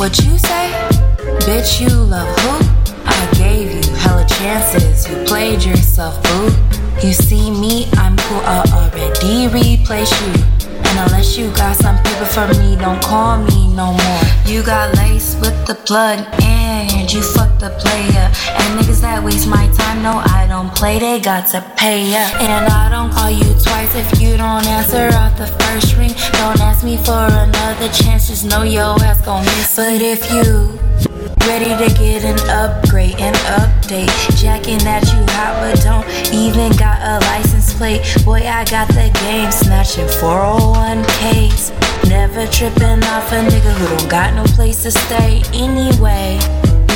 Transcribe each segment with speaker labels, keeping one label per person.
Speaker 1: What you say? Bitch, you love who? I gave you hella chances. You played yourself, boo. You see me, I'm cool. I already replace you. And unless you got some paper for me, don't call me no more. You got laced with the plug and you fucked the player. And niggas that waste my time, no, I don't play. They got to pay ya. And I don't call you twice if you don't answer off the ask me for another chance, just know your ass gon' miss. But if you Ready to get an upgrade and update. Jacking that you hot, but don't even got a license plate. Boy, I got the game snatching 401ks. Never tripping off a nigga who don't got no place to stay. Anyway,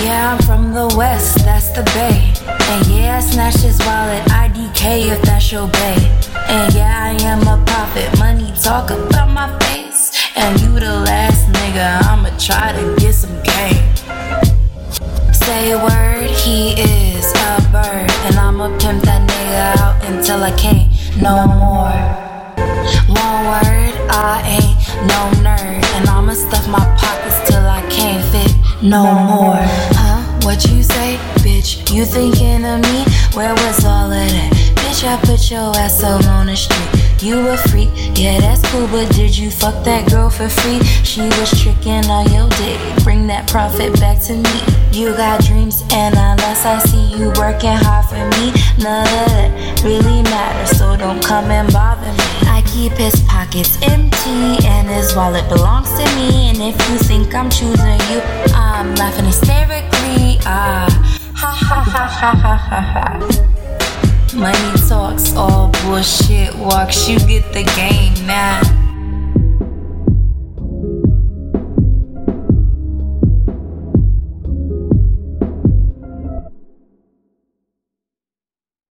Speaker 1: yeah, I'm from the west, that's the bay. And yeah, I snatched his wallet, IDK if that's your bay. And yeah, I am a prophet, money talk about my. And you the last nigga, I'ma try to get some game. Say a word, he is a bird. And I'ma pimp that nigga out until I can't no more. One word, I ain't no nerd. And I'ma stuff my pockets till I can't fit no more. Huh? What you say, bitch? You thinking of me? Where was all of that? Bitch, I put your ass out on the street. You a freak, yeah, that's cool, but did you fuck that girl for free? She was tricking on your dick. Bring that profit back to me. You got dreams, and unless I see you working hard for me, none of that really matters, so don't come and bother me. I keep his pockets empty, and his wallet belongs to me. And if you think I'm choosing you, I'm laughing hysterically. Ah, ha ha ha ha ha ha ha. Money talks, all bullshit walks. You get the game now.